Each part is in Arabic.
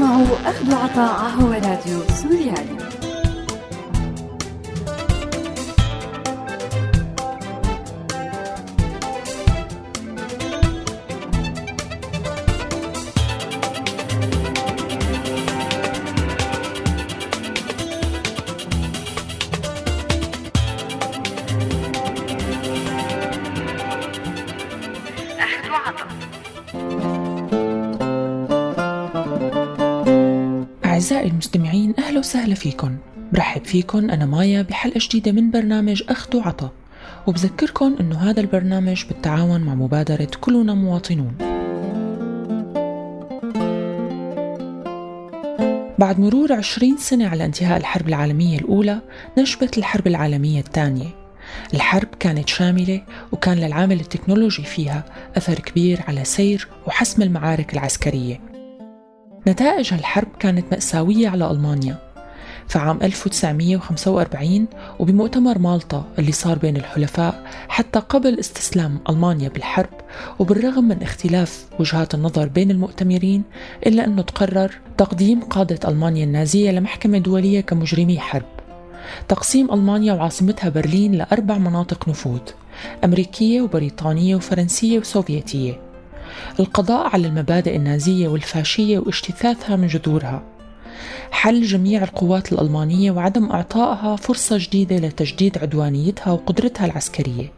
تسمعوا أخذ عطاء هو راديو سوريالي. أعزائي المستمعين أهلا وسهلا فيكم برحب فيكم أنا مايا بحلقة جديدة من برنامج أخذ وعطا. وبذكركم أنه هذا البرنامج بالتعاون مع مبادرة كلنا مواطنون. بعد مرور عشرين سنة على انتهاء الحرب العالمية الأولى نشبت الحرب العالمية الثانية. الحرب كانت شاملة وكان للعامل التكنولوجي فيها أثر كبير على سير وحسم المعارك العسكرية. نتائج هالحرب كانت مأساوية على ألمانيا. فعام 1945 وبمؤتمر مالطا اللي صار بين الحلفاء حتى قبل استسلام ألمانيا بالحرب وبالرغم من اختلاف وجهات النظر بين المؤتمرين إلا أنه تقرر تقديم قادة ألمانيا النازية لمحكمة دولية كمجرمي حرب. تقسيم ألمانيا وعاصمتها برلين لأربع مناطق نفوذ أمريكية وبريطانية وفرنسية وسوفيتية. القضاء على المبادئ النازية والفاشية واجتثاثها من جذورها. حل جميع القوات الألمانية وعدم إعطائها فرصة جديدة لتجديد عدوانيتها وقدرتها العسكرية.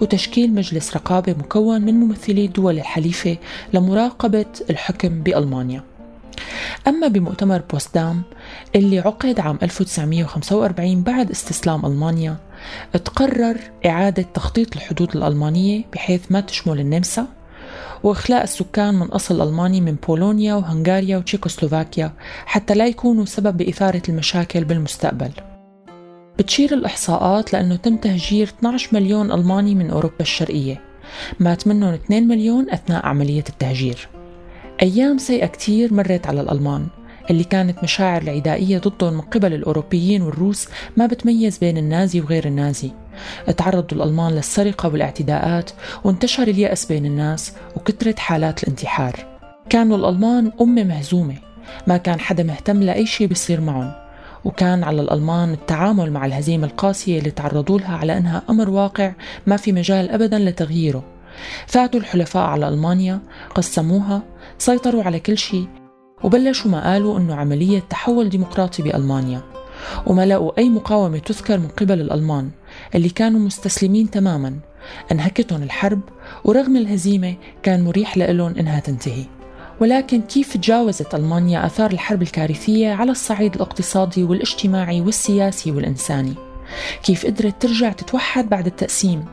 وتشكيل مجلس رقابة مكون من ممثلي الدول الحليفة لمراقبة الحكم بألمانيا. أما بمؤتمر بوسدام اللي عقد عام 1945 بعد استسلام ألمانيا تقرر إعادة تخطيط الحدود الألمانية بحيث ما تشمل النمسا وإخلاء السكان من أصل ألماني من بولونيا وهنغاريا وتشيكوسلوفاكيا حتى لا يكونوا سبب بإثارة المشاكل بالمستقبل. بتشير الإحصاءات لأنه تم تهجير 12 مليون ألماني من أوروبا الشرقية. مات منهم 2 مليون أثناء عملية التهجير. أيام سيئة كتير مرت على الألمان اللي كانت مشاعر العدائية ضدهم من قبل الأوروبيين والروس ما بتميز بين النازي وغير النازي. تعرضوا الألمان للسرقة والاعتداءات وانتشر اليأس بين الناس وكثرت حالات الانتحار. كانوا الألمان أمة مهزومة. ما كان حدا مهتم لأي شيء بيصير معهم. وكان على الألمان التعامل مع الهزيمة القاسية اللي تعرضوا لها على أنها أمر واقع ما في مجال أبدا لتغييره. فاتوا الحلفاء على ألمانيا قسموها سيطروا على كل شيء وبلشوا ما قالوا أنه عملية تحول ديمقراطي بألمانيا. وما لقوا أي مقاومة تذكر من قبل الألمان. اللي كانوا مستسلمين تماما. انهكتهم الحرب ورغم الهزيمة كان مريح لهم إنها تنتهي. ولكن كيف تجاوزت ألمانيا آثار الحرب الكارثية على الصعيد الاقتصادي والاجتماعي والسياسي والإنساني؟ كيف قدرت ترجع تتوحد بعد التقسيم؟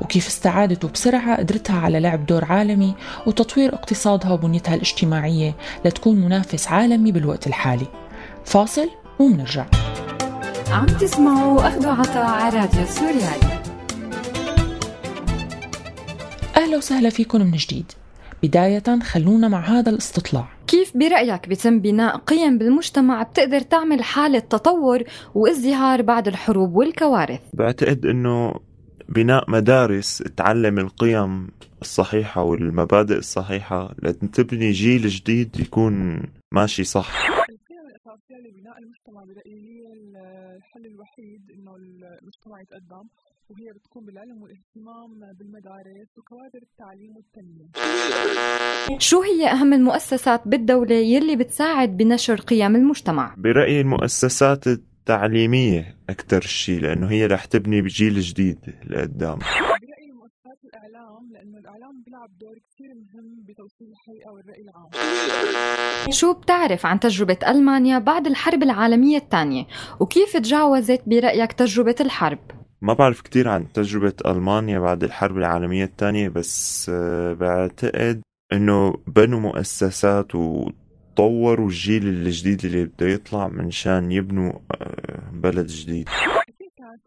وكيف استعادت بسرعة قدرتها على لعب دور عالمي وتطوير اقتصادها وبنيتها الاجتماعية لتكون منافس عالمي بالوقت الحالي؟ فاصل ومنرجع. عم تسمعوا أخذ عطاء على راديو سوريالي أهلا وسهلا فيكم من جديد. بداية خلونا مع هذا الاستطلاع. كيف برأيك بيتم بناء قيم بالمجتمع بتقدر تعمل حالة تطور وازدهار بعد الحروب والكوارث؟ بعتقد إنه بناء مدارس تعلم القيم الصحيحة والمبادئ الصحيحة لتبني جيل جديد يكون ماشي صح. الأساسية لبناء المجتمع برأيي هي الحل الوحيد إنه المجتمع يتقدم وهي بتكون بالعلم والاهتمام بالمدارس وكوادر التعليم والتنمية شو هي أهم المؤسسات بالدولة يلي بتساعد بنشر قيم المجتمع؟ برأيي المؤسسات التعليمية أكثر شيء لأنه هي رح تبني بجيل جديد لقدام برأيي مؤسسات الإعلام لأنه الإعلام بيلعب دور كثير مهم بتوصيل الحقيقة والرأي العام شو بتعرف عن تجربة ألمانيا بعد الحرب العالمية الثانية؟ وكيف تجاوزت برأيك تجربة الحرب؟ ما بعرف كتير عن تجربة ألمانيا بعد الحرب العالمية الثانية بس آه، بعتقد إنه بنوا مؤسسات وطوروا الجيل الجديد اللي بده يطلع منشان يبنوا آه، بلد جديد.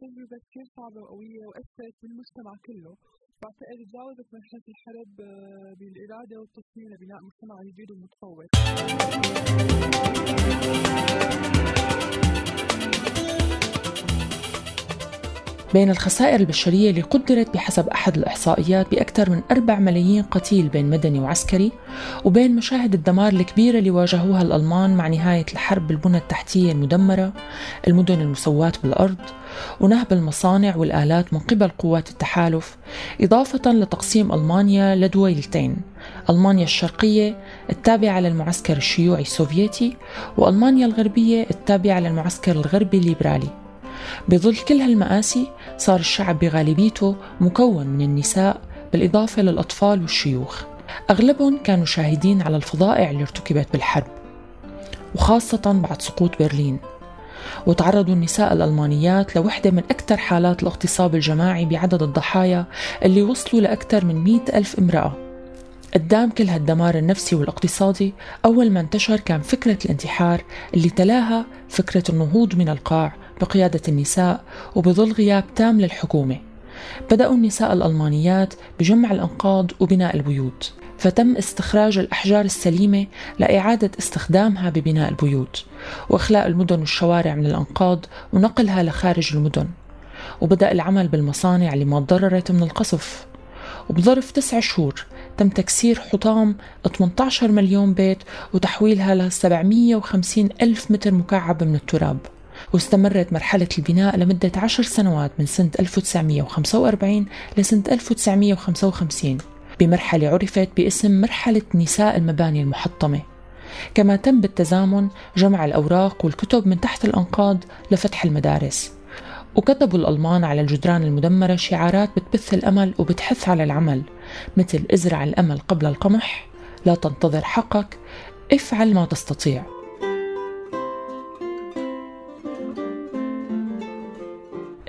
تجربة كثير صعبة وقوية وأثرت بالمجتمع كله؟ بعتقد تجاوزت مرحلة الحرب آه، بالإرادة والتصميم لبناء مجتمع جديد ومتطور. بين الخسائر البشرية اللي قدرت بحسب أحد الإحصائيات بأكثر من 4 ملايين قتيل بين مدني وعسكري وبين مشاهد الدمار الكبيرة اللي واجهوها الألمان مع نهاية الحرب بالبنى التحتية المدمرة المدن المسواة بالأرض ونهب المصانع والآلات من قبل قوات التحالف إضافة لتقسيم ألمانيا لدويلتين ألمانيا الشرقية التابعة للمعسكر الشيوعي السوفيتي وألمانيا الغربية التابعة للمعسكر الغربي الليبرالي. بظل كل هالمآسي صار الشعب بغالبيته مكون من النساء بالإضافة للأطفال والشيوخ. أغلبهم كانوا شاهدين على الفظائع اللي ارتكبت بالحرب وخاصة بعد سقوط برلين. وتعرضوا النساء الألمانيات لوحدة من أكثر حالات الاغتصاب الجماعي بعدد الضحايا اللي وصلوا لأكثر من مئة ألف امرأة. قدام كل هالدمار النفسي والاقتصادي أول ما انتشر كان فكرة الانتحار اللي تلاها فكرة النهوض من القاع بقيادة النساء وبظل غياب تام للحكومة. بدأوا النساء الألمانيات بجمع الأنقاض وبناء البيوت فتم استخراج الأحجار السليمة لإعادة استخدامها ببناء البيوت وإخلاء المدن والشوارع من الأنقاض ونقلها لخارج المدن. وبدأ العمل بالمصانع اللي ما تضررت من القصف. وبظرف تسع شهور تم تكسير حطام 18 مليون بيت وتحويلها ل 750 ألف متر مكعب من التراب. واستمرت مرحلة البناء لمدة عشر سنوات من سنة 1945 لسنة 1955 بمرحلة عرفت باسم مرحلة نساء المباني المحطمة. كما تم بالتزامن جمع الأوراق والكتب من تحت الأنقاض لفتح المدارس. وكتبوا الألمان على الجدران المدمرة شعارات بتبث الأمل وبتحث على العمل مثل ازرع الأمل قبل القمح لا تنتظر حقك افعل ما تستطيع.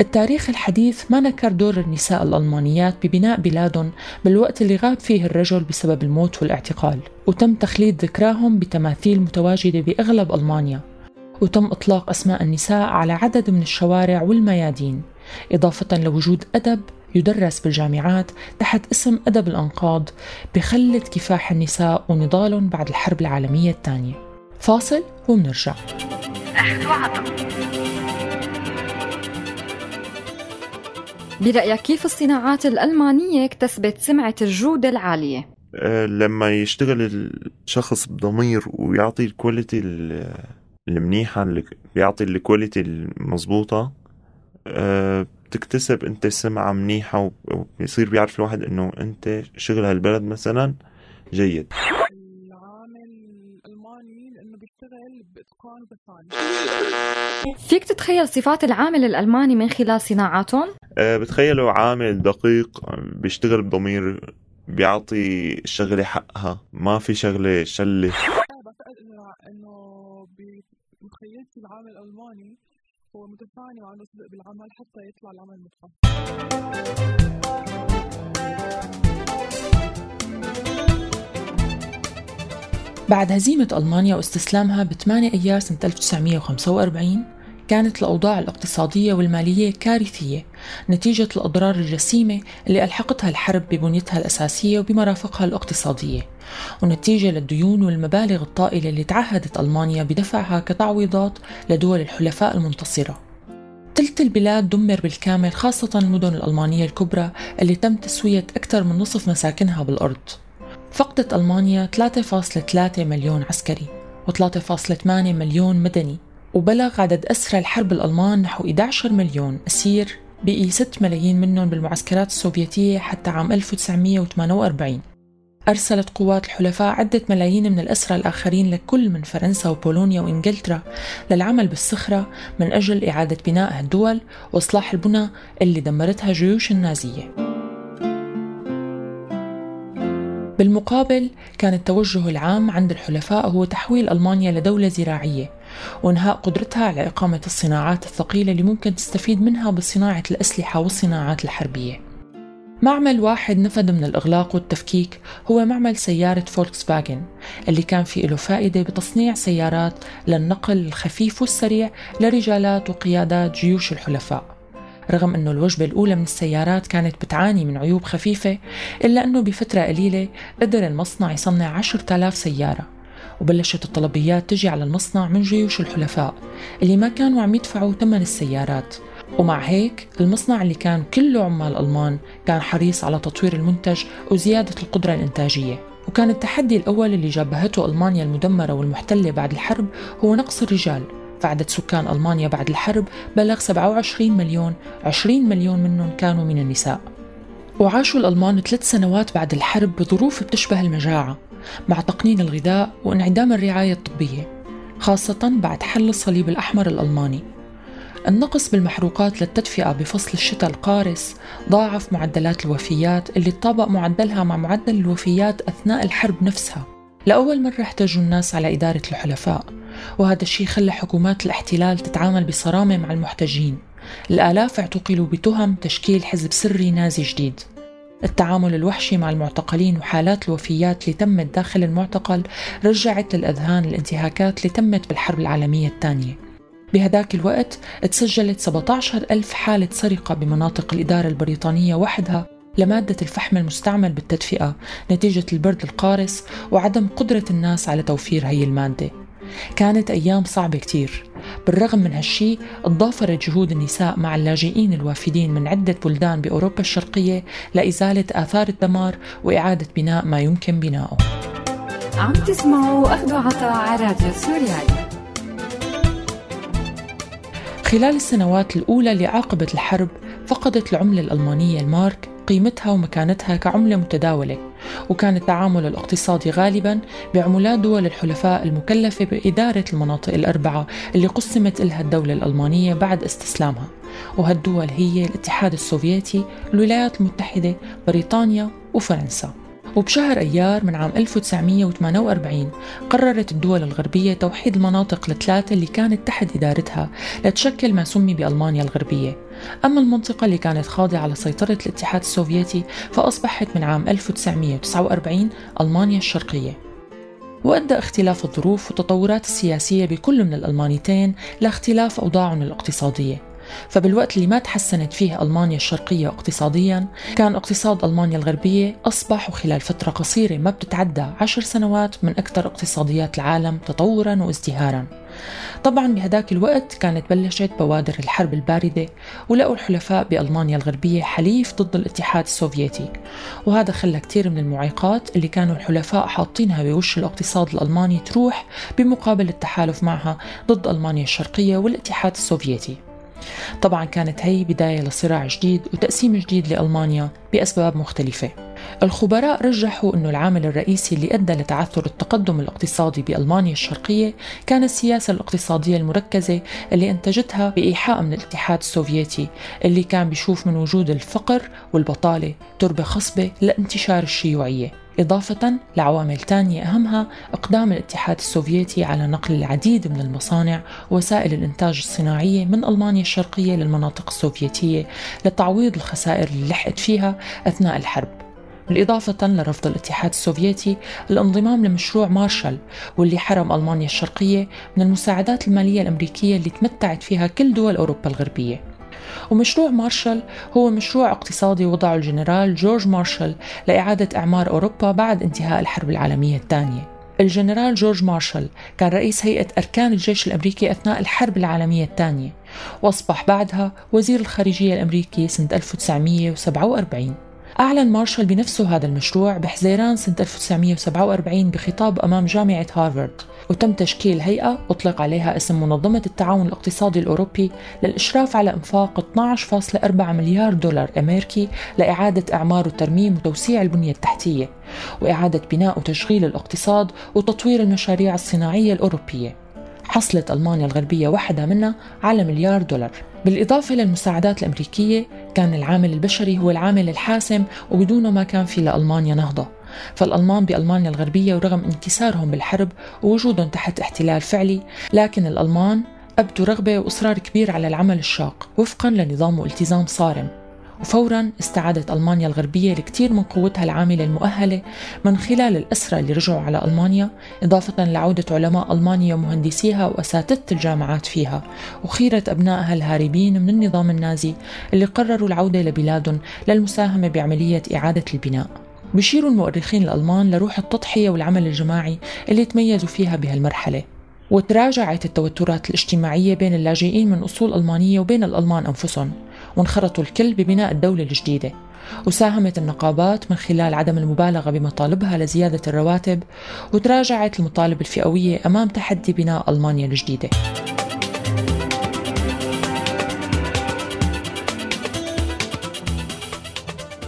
التاريخ الحديث ما نكر دور النساء الألمانيات ببناء بلادهم بالوقت اللي غاب فيه الرجل بسبب الموت والاعتقال. وتم تخليد ذكراهم بتماثيل متواجدة بأغلب ألمانيا. وتم إطلاق أسماء النساء على عدد من الشوارع والميادين. إضافة لوجود أدب يدرس بالجامعات تحت اسم أدب الأنقاض بخلد كفاح النساء ونضالهم بعد الحرب العالمية الثانية. فاصل ومنرجع أخذ برأيك كيف الصناعات الألمانية اكتسبت سمعة الجودة العالية؟ أه لما يشتغل الشخص بضمير ويعطي ال quality المنيحة اللي بيعطي ال quality المضبوطة أه بتكتسب أنت سمعة منيحة وبيصير بيعرف الواحد إنه أنت شغل هالبلد مثلا جيد فيك تتخيل صفات العامل الألماني من خلال صناعاتهم؟ أه بتخيلوا عامل دقيق بيشتغل بضمير بيعطي الشغلة حقها ما في شغلة شلة. بعتقد إنه إنه بمخيلتي العامل الألماني هو متفاني وعنده صدق بالعمل حتى يطلع العمل متقن بعد هزيمة ألمانيا واستسلامها ب 8 أيار سنة 1945 كانت الأوضاع الاقتصادية والمالية كارثية نتيجة الأضرار الجسيمة اللي ألحقتها الحرب ببنيتها الأساسية وبمرافقها الاقتصادية ونتيجة للديون والمبالغ الطائلة اللي تعهدت ألمانيا بدفعها كتعويضات لدول الحلفاء المنتصرة. تلت البلاد دمر بالكامل خاصة المدن الألمانية الكبرى اللي تم تسوية أكثر من نصف مساكنها بالأرض. فقدت ألمانيا 3.3 مليون عسكري و3.8 مليون مدني. وبلغ عدد أسرى الحرب الألمان نحو 11 مليون. أسير بقي 6 ملايين منهم بالمعسكرات السوفيتية حتى عام 1948 أرسلت قوات الحلفاء عدة ملايين من الأسرى الآخرين لكل من فرنسا وبولونيا وإنجلترا للعمل بالصخرة من أجل إعادة بناء الدول وإصلاح البنى اللي دمرتها جيوش النازية. بالمقابل كان التوجه العام عند الحلفاء هو تحويل ألمانيا لدولة زراعية. وإنهاء قدرتها على إقامة الصناعات الثقيلة اللي ممكن تستفيد منها بصناعة الأسلحة والصناعات الحربية. معمل واحد نفد من الإغلاق والتفكيك هو معمل سيارة فولكس فاجن اللي كان في له فائدة بتصنيع سيارات للنقل الخفيف والسريع لرجالات وقيادات جيوش الحلفاء. رغم أنه الوجبة الأولى من السيارات كانت بتعاني من عيوب خفيفة إلا أنه بفترة قليلة قدر المصنع يصنع 10,000 سيارة. وبلشت الطلبيات تجي على المصنع من جيوش الحلفاء اللي ما كانوا عم يدفعوا ثمن السيارات. ومع هيك المصنع اللي كان كله عمال ألمان كان حريص على تطوير المنتج وزيادة القدرة الإنتاجية. وكان التحدي الأول اللي جابهته ألمانيا المدمرة والمحتلة بعد الحرب هو نقص الرجال. فعدد سكان ألمانيا بعد الحرب بلغ 27 مليون 20 مليون منهم كانوا من النساء. وعاشوا الألمان ثلاث سنوات بعد الحرب بظروف بتشبه المجاعة مع تقنين الغذاء وانعدام الرعاية الطبية خاصة بعد حل الصليب الأحمر الألماني. النقص بالمحروقات للتدفئة بفصل الشتاء القارس ضاعف معدلات الوفيات اللي تطابق معدلها مع معدل الوفيات أثناء الحرب نفسها. لأول مرة احتاجوا الناس على إدارة الحلفاء وهذا الشيء خلى حكومات الاحتلال تتعامل بصرامة مع المحتجين. الآلاف اعتقلوا بتهم تشكيل حزب سري نازي جديد. التعامل الوحشي مع المعتقلين وحالات الوفيات اللي تمت داخل المعتقل رجعت للأذهان الانتهاكات اللي تمت بالحرب العالمية الثانية. بهداك الوقت تسجلت 17 ألف حالة سرقة بمناطق الإدارة البريطانية وحدها لمادة الفحم المستعمل بالتدفئة نتيجة البرد القارس وعدم قدرة الناس على توفير هي المادة. كانت أيام صعبة كتير. بالرغم من هالشي تضافرت جهود النساء مع اللاجئين الوافدين من عدة بلدان بأوروبا الشرقية لإزالة آثار الدمار وإعادة بناء ما يمكن بناؤه. عم تسمعوا أخذ عطاء على راديو سوريالي. خلال السنوات الأولى لعاقبة الحرب فقدت العملة الألمانية المارك قيمتها ومكانتها كعملة متداولة. وكان التعامل الاقتصادي غالبا بعملات دول الحلفاء المكلفة بإدارة المناطق الأربعة اللي قسمت لها الدولة الألمانية بعد استسلامها. وهالدول هي الاتحاد السوفيتي الولايات المتحدة بريطانيا وفرنسا. وبشهر أيار من عام 1948 قررت الدول الغربية توحيد المناطق الثلاثة اللي كانت تحت إدارتها لتشكل ما سمي بألمانيا الغربية. أما المنطقة اللي كانت خاضعة لسيطرة الاتحاد السوفيتي فأصبحت من عام 1949 ألمانيا الشرقية. وأدى اختلاف الظروف والتطورات السياسية بكل من الألمانيتين لاختلاف أوضاعهم الاقتصادية. فبالوقت اللي ما تحسنت فيه ألمانيا الشرقية اقتصاديا كان اقتصاد ألمانيا الغربية أصبح وخلال فترة قصيرة ما بتتعدى عشر سنوات من أكثر اقتصاديات العالم تطورا وازدهارا. طبعا بهداك الوقت كانت بلشت بوادر الحرب الباردة ولقوا الحلفاء بألمانيا الغربية حليف ضد الاتحاد السوفيتي. وهذا خلى كثير من المعيقات اللي كانوا الحلفاء حاطينها بوش الاقتصاد الألماني تروح بمقابل التحالف معها ضد ألمانيا الشرقية والاتحاد السوفيتي. طبعا كانت هي بداية لصراع جديد وتقسيم جديد لألمانيا بأسباب مختلفة. الخبراء رجحوا أنه العامل الرئيسي اللي أدى لتعثر التقدم الاقتصادي بألمانيا الشرقية كان السياسة الاقتصادية المركزة اللي أنتجتها بإيحاء من الاتحاد السوفيتي اللي كان بيشوف من وجود الفقر والبطالة تربة خصبة لانتشار الشيوعية إضافة لعوامل تانية أهمها إقدام الاتحاد السوفيتي على نقل العديد من المصانع ووسائل الإنتاج الصناعية من ألمانيا الشرقية للمناطق السوفيتية لتعويض الخسائر اللي لحقت فيها أثناء الحرب. بالإضافة لرفض الاتحاد السوفيتي الانضمام لمشروع مارشال واللي حرم ألمانيا الشرقية من المساعدات المالية الأمريكية اللي تمتعت فيها كل دول أوروبا الغربية. ومشروع مارشال هو مشروع اقتصادي وضعه الجنرال جورج مارشال لإعادة إعمار أوروبا بعد انتهاء الحرب العالمية الثانية. الجنرال جورج مارشال كان رئيس هيئة أركان الجيش الأمريكي أثناء الحرب العالمية الثانية وأصبح بعدها وزير الخارجية الأمريكي سنة 1947 أعلن مارشال بنفسه هذا المشروع بحزيران سنة 1947 بخطاب أمام جامعة هارفارد. وتم تشكيل هيئة أطلق عليها اسم منظمة التعاون الاقتصادي الأوروبي للإشراف على إنفاق 12.4 مليار دولار أمريكي لإعادة إعمار وترميم وتوسيع البنية التحتية وإعادة بناء وتشغيل الاقتصاد وتطوير المشاريع الصناعية الأوروبية. حصلت ألمانيا الغربية وحدها منها على مليار دولار. بالإضافة للمساعدات الأمريكية كان العامل البشري هو العامل الحاسم وبدونه ما كان في لألمانيا نهضة. فالألمان بألمانيا الغربية ورغم انكسارهم بالحرب ووجودهم تحت احتلال فعلي لكن الألمان أبدوا رغبة وإصرار كبير على العمل الشاق وفقا لنظام والتزام صارم. وفورا استعادت ألمانيا الغربية الكثير من قوتها العاملة المؤهلة من خلال الأسرى اللي رجعوا على ألمانيا إضافة لعودة علماء ألمانيا ومهندسيها وأساتذة الجامعات فيها وخيرة أبنائها الهاربين من النظام النازي اللي قرروا العودة لبلادهم للمساهمة بعملية إعادة البناء. بشيروا المؤرخين الألمان لروح التضحية والعمل الجماعي اللي تميزوا فيها بهالمرحلة. وتراجعت التوترات الاجتماعية بين اللاجئين من أصول ألمانية وبين الألمان أنفسهم. وانخرطوا الكل ببناء الدولة الجديدة وساهمت النقابات من خلال عدم المبالغة بمطالبها لزيادة الرواتب وتراجعت المطالب الفئوية أمام تحدي بناء ألمانيا الجديدة.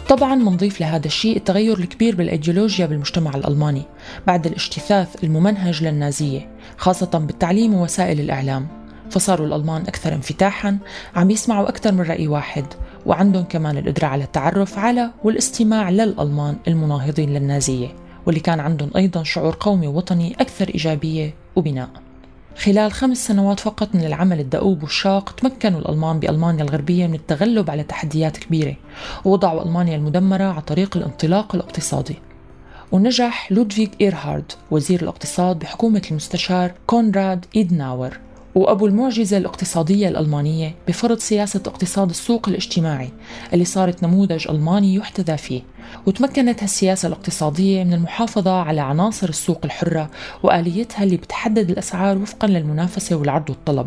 طبعا منضيف لهذا الشيء التغير الكبير بالأيديولوجيا بالمجتمع الألماني بعد الاجتثاث الممنهج للنازية خاصة بالتعليم ووسائل الإعلام. فصاروا الألمان أكثر انفتاحا عم يسمعوا أكثر من رأي واحد وعندهم كمان القدره على التعرف على والاستماع للألمان المناهضين للنازية واللي كان عندهم أيضا شعور قومي ووطني أكثر إيجابية وبناء. خلال خمس سنوات فقط من العمل الدؤوب والشاق تمكنوا الألمان بألمانيا الغربية من التغلب على تحديات كبيرة ووضعوا ألمانيا المدمرة على طريق الانطلاق الاقتصادي. ونجح لودفيغ إيرهارد وزير الاقتصاد بحكومة المستشار كونراد إيدناور. وأبو المعجزة الاقتصادية الألمانية بفرض سياسة اقتصاد السوق الاجتماعي اللي صارت نموذج ألماني يحتذى فيه وتمكنت هالسياسة الاقتصادية من المحافظة على عناصر السوق الحرة وآليتها اللي بتحدد الأسعار وفقا للمنافسة والعرض والطلب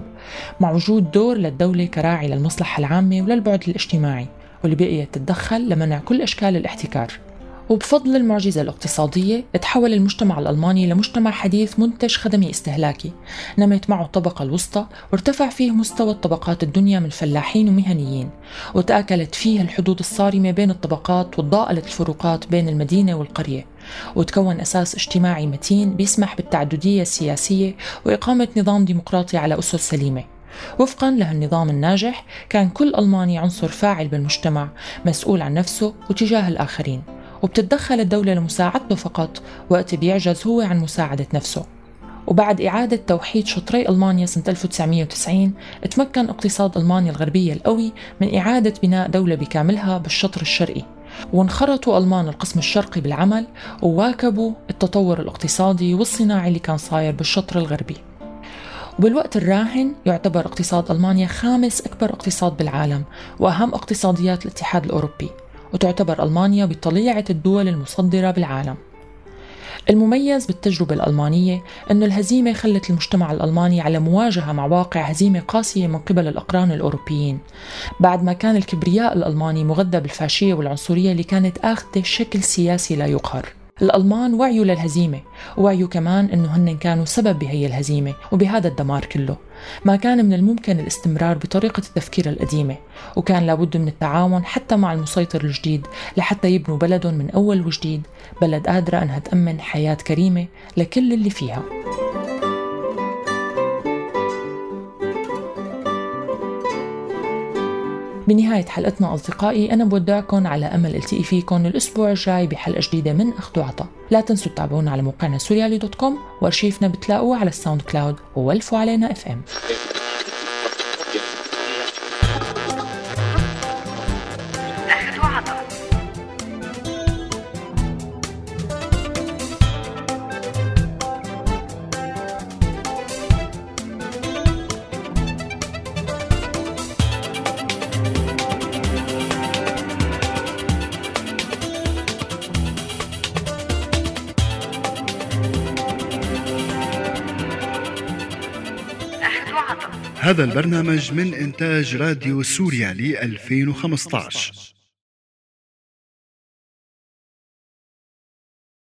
مع وجود دور للدولة كراعي للمصلحة العامة وللبعد الاجتماعي واللي بقيت تتدخل لمنع كل أشكال الاحتكار. وبفضل المعجزة الاقتصادية تحول المجتمع الألماني لمجتمع حديث منتج خدمي استهلاكي. نمت معه الطبقة الوسطى وارتفع فيه مستوى الطبقات الدنيا من فلاحين ومهنيين وتآكلت فيه الحدود الصارمة بين الطبقات وتضاءلت الفروقات بين المدينة والقرية وتكون أساس اجتماعي متين بيسمح بالتعددية السياسية وإقامة نظام ديمقراطي على أسس سليمة. وفقا لهالنظام الناجح كان كل ألماني عنصر فاعل بالمجتمع مسؤول عن نفسه وتجاه الآخرين. وبتتدخل الدولة لمساعدته فقط وقت بيعجز هو عن مساعدة نفسه. وبعد إعادة توحيد شطري ألمانيا سنة 1990 تمكن اقتصاد ألمانيا الغربية القوي من إعادة بناء دولة بكاملها بالشطر الشرقي. وانخرطوا ألمان القسم الشرقي بالعمل وواكبوا التطور الاقتصادي والصناعي اللي كان صاير بالشطر الغربي. وبالوقت الراهن يعتبر اقتصاد ألمانيا خامس أكبر اقتصاد بالعالم وأهم اقتصاديات الاتحاد الأوروبي. وتعتبر ألمانيا بطليعة الدول المصدرة بالعالم. المميز بالتجربة الألمانية أن الهزيمة خلت المجتمع الألماني على مواجهة مع واقع هزيمة قاسية من قبل الأقران الأوروبيين بعد ما كان الكبرياء الألماني مغذى بالفاشية والعنصرية اللي كانت أخذة شكل سياسي لا يقهر. الألمان وعيوا للهزيمة ووعيوا كمان أنه هن كانوا سبب بهي الهزيمة وبهذا الدمار كله. ما كان من الممكن الاستمرار بطريقة التفكير القديمة وكان لابد من التعاون حتى مع المسيطر الجديد لحتى يبنوا بلدهم من أول وجديد بلد قادرة أنها تأمن حياة كريمة لكل اللي فيها. بنهاية حلقتنا أصدقائي أنا بودعكم على أمل التقي فيكم الأسبوع الجاي بحلقة جديدة من أخذ وعطا. لا تنسوا تتابعونا على موقعنا سوريالي dot com وأرشيفنا بتلاقوه على ال SoundCloud وولفوا علينا FM. هذا البرنامج من إنتاج راديو سوريا ل 2015